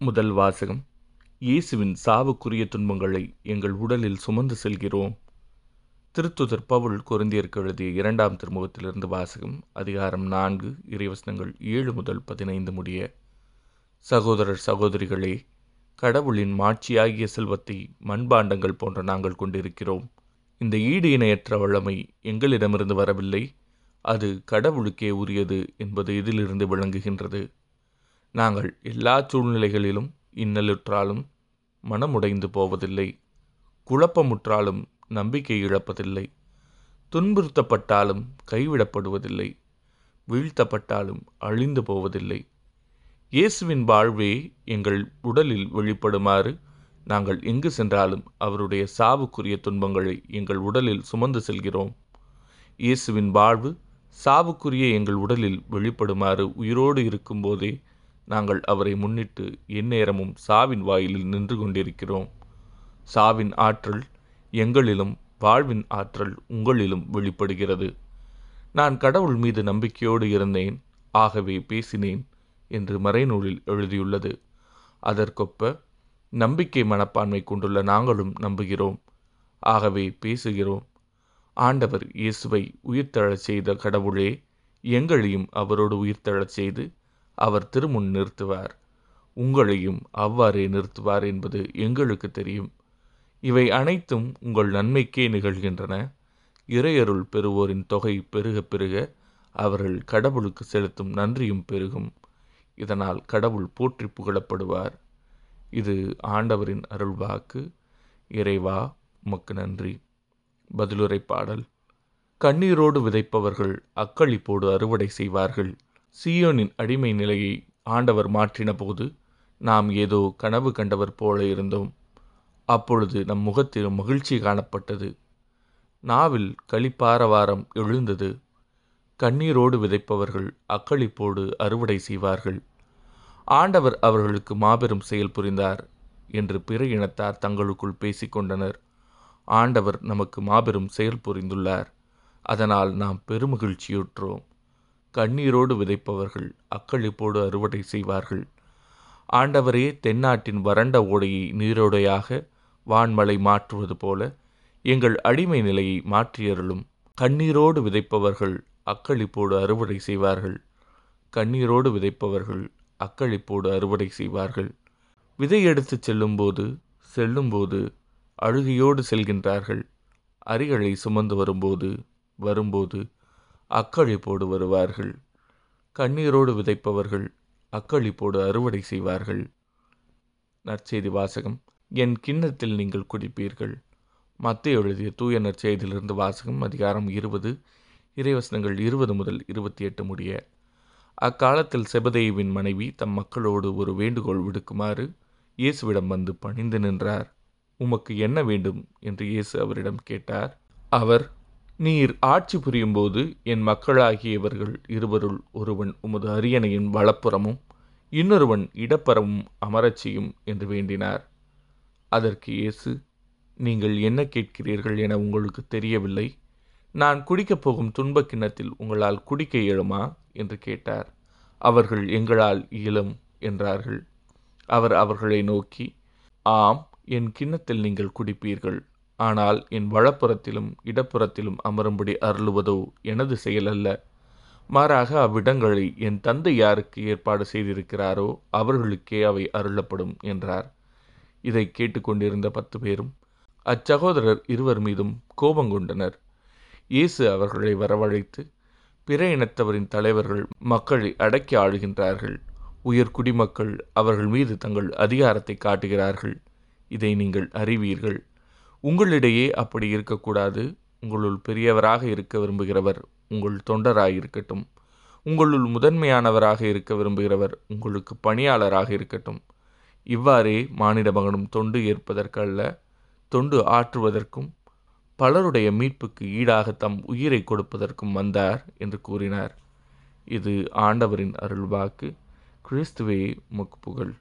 முதல் வாசகம். இயேசுவின் சாவுக்குரிய துன்பங்களை எங்கள் உடலில் சுமந்து செல்கிறோம். திருத்துதர் பவுல் கொரிந்தியருக்கு எழுதிய இரண்டாம் திருமுகத்திலிருந்து வாசகம் அதிகாரம் நான்கு இறைவசனங்கள் ஏழு முதல் பதினைந்து முடிய சகோதரர் சகோதரிகளே கடவுளின் மாட்சியாகிய செல்வத்தை மண்பாண்டங்கள் போன்ற நாங்கள் கொண்டிருக்கிறோம். இந்த ஈடு இணையற்ற வல்லமை எங்களிடமிருந்து வரவில்லை. அது கடவுளுக்கே உரியது என்பது இதிலிருந்து விளங்குகின்றது. நாங்கள் எல்லா சூழ்நிலைகளிலும் இன்னலுற்றாலும் மனமுடைந்து போவதில்லை. குழப்பமுற்றாலும் நம்பிக்கை இழப்பதில்லை. துன்புறுத்தப்பட்டாலும் கைவிடப்படுவதில்லை. வீழ்த்தப்பட்டாலும் அழிந்து போவதில்லை. இயேசுவின் வாழ்வே எங்கள் உடலில் வெளிப்படுமாறு நாங்கள் எங்கு சென்றாலும் அவருடைய சாவுக்குரிய துன்பங்களை எங்கள் உடலில் சுமந்து செல்கிறோம். இயேசுவின் வாழ்வு சாவுக்குரிய எங்கள் உடலில் வெளிப்படுமாறு உயிரோடு இருக்கும்போதே நாங்கள் அவரை முன்னிட்டு எந்நேரமும் சாவின் வாயிலில் நின்று கொண்டிருக்கிறோம். சாவின் ஆற்றல் எங்களிலும் வாழ்வின் ஆற்றல் உங்களிலும் வெளிப்படுகிறது. நான் கடவுள் மீது நம்பிக்கையோடு இருந்தேன் ஆகவே பேசினேன் என்று மறைநூலில் எழுதியுள்ளது. அதற்கொப்ப நம்பிக்கை மனப்பான்மை கொண்டுள்ள நாங்களும் நம்புகிறோம். ஆகவே பேசுகிறோம். ஆண்டவர் இயேசுவை உயிர்த்தழச் செய்த கடவுளே எங்களையும் அவரோடு உயிர்த்தழச் செய்து அவர் திருமுன் நிறுத்துவார். உங்களையும் அவ்வாறே நிறுத்துவார் என்பது எங்களுக்கு தெரியும். இவை அனைத்தும் உங்கள் நன்மைக்கே நிகழ்கின்றன. இறையருள் பெறுவோரின் தொகை பெருக பெருக அவர்கள் கடவுளுக்கு செலுத்தும் நன்றியும் பெருகும். இதனால் கடவுள் போற்றி புகழப்படுவார். இது ஆண்டவரின் அருள்வாக்கு. இறைவா உமக்கு நன்றி. பதிலுரை பாடல். கண்ணீரோடு விதைப்பவர்கள் அக்களிப்போடு அறுவடை செய்வார்கள். சியோனின் அடிமை நிலையை ஆண்டவர் மாற்றின போது நாம் ஏதோ கனவு கண்டவர் போல இருந்தோம். அப்பொழுது நம் முகத்தில் மகிழ்ச்சி காணப்பட்டது. நாவில் களிப்பாரவாரம் எழுந்தது. கண்ணீரோடு விதைப்பவர்கள் அக்களிப்போடு அறுவடை செய்வார்கள். ஆண்டவர் அவர்களுக்கு மாபெரும் செயல் புரிந்தார் என்று பிற இனத்தார் தங்களுக்குள் பேசிக்கொண்டனர் ஆண்டவர் நமக்கு மாபெரும் செயல் புரிந்துள்ளார். அதனால் நாம் பெருமகிழ்ச்சியுற்றோம். கண்ணீரோடு விதைப்பவர்கள் அக்களிப்போடு அறுவடை செய்வார்கள். ஆண்டவரே தென்னாட்டின் வறண்ட ஓடையை நீரோடையாக வான்மலை மாற்றுவது போல எங்கள் அடிமை நிலையை மாற்றியருளும். கண்ணீரோடு விதைப்பவர்கள் அக்களிப்போடு அறுவடை செய்வார்கள். கண்ணீரோடு விதைப்பவர்கள் அக்களிப்போடு அறுவடை செய்வார்கள். விதை எடுத்து செல்லும்போது செல்லும்போது அழுகையோடு செல்கின்றார்கள். அரிகளை சுமந்து வரும்போது வரும்போது அக்களிப்போடு வருவார்கள். கண்ணீரோடு விதைப்பவர்கள் அக்களிப்போடு அறுவடை செய்வார்கள். நற்செய்தி வாசகம். என் கிண்ணத்தில் நீங்கள் குடிப்பீர்கள். மத்திய எழுதிய தூய நற்செய்தியிலிருந்து வாசகம் அதிகாரம் இருபது இறைவசனங்கள் இருபது முதல் இருபத்தி எட்டு முடிய. அக்காலத்தில் செபதேவின் மனைவி தம் மக்களோடு ஒரு வேண்டுகோள் விடுக்குமாறு இயேசுவிடம் வந்து பணிந்து நின்றார். உமக்கு என்ன வேண்டும்? என்று இயேசு அவரிடம் கேட்டார். அவர் நீர் ஆட்சி புரியும்போது என் மக்களாகியவர்கள் இருவருள் ஒருவன் உமது அரியணையின் வலப்புறமும் இன்னொருவன் இடப்பரமும் அமரச் செய்யும் என்று வேண்டினார். அதற்கு இயேசு நீங்கள் என்ன கேட்கிறீர்கள் என உங்களுக்கு தெரியவில்லை. நான் குடிக்கப் போகும் துன்பக் கிண்ணத்தில் உங்களால் குடிக்க இயலுமா? என்று கேட்டார். அவர்கள் எங்களால் இயலும் என்றார்கள். அவர் அவர்களை நோக்கி ஆம் என் கிண்ணத்தில் நீங்கள் குடிப்பீர்கள். ஆனால் என் வலப்புறத்திலும் இடப்புறத்திலும் அமரும்படி அருளுவதோ எனது செயல் அல்ல. மாறாக அவ்விடங்களை என் தந்தை யாருக்கு ஏற்பாடு செய்திருக்கிறாரோ அவர்களுக்கே அவை அருளப்படும் என்றார். இதை கேட்டுக்கொண்டிருந்த பத்து பேரும் அச்சகோதரர் இருவர் மீதும் கோபங்கொண்டனர் இயேசு அவர்களை வரவழைத்து பிற இனத்தவரின் தலைவர்கள் மக்களை அடக்கி ஆளுகின்றார்கள். உயர் குடிமக்கள் அவர்கள் மீது தங்கள் அதிகாரத்தை காட்டுகிறார்கள். இதை நீங்கள் அறிவீர்கள். உங்களிடையே அப்படி இருக்கக்கூடாது. உங்களுள் பெரியவராக இருக்க விரும்புகிறவர் உங்கள் தொண்டராக இருக்கட்டும் உங்களுள் முதன்மையானவராக இருக்க விரும்புகிறவர் உங்களுக்கு பணியாளராக இருக்கட்டும். இவ்வாறே மானிட மகனும் தொண்டு ஏற்பதற்கல்ல. தொண்டு ஆற்றுவதற்கும் பலருடைய மீட்புக்கு ஈடாக தம் உயிரை கொடுப்பதற்கும் வந்தார் என்று கூறினார். இது ஆண்டவரின் அருள்வாக்கு. கிறிஸ்துவே முக்குப்புகழ்.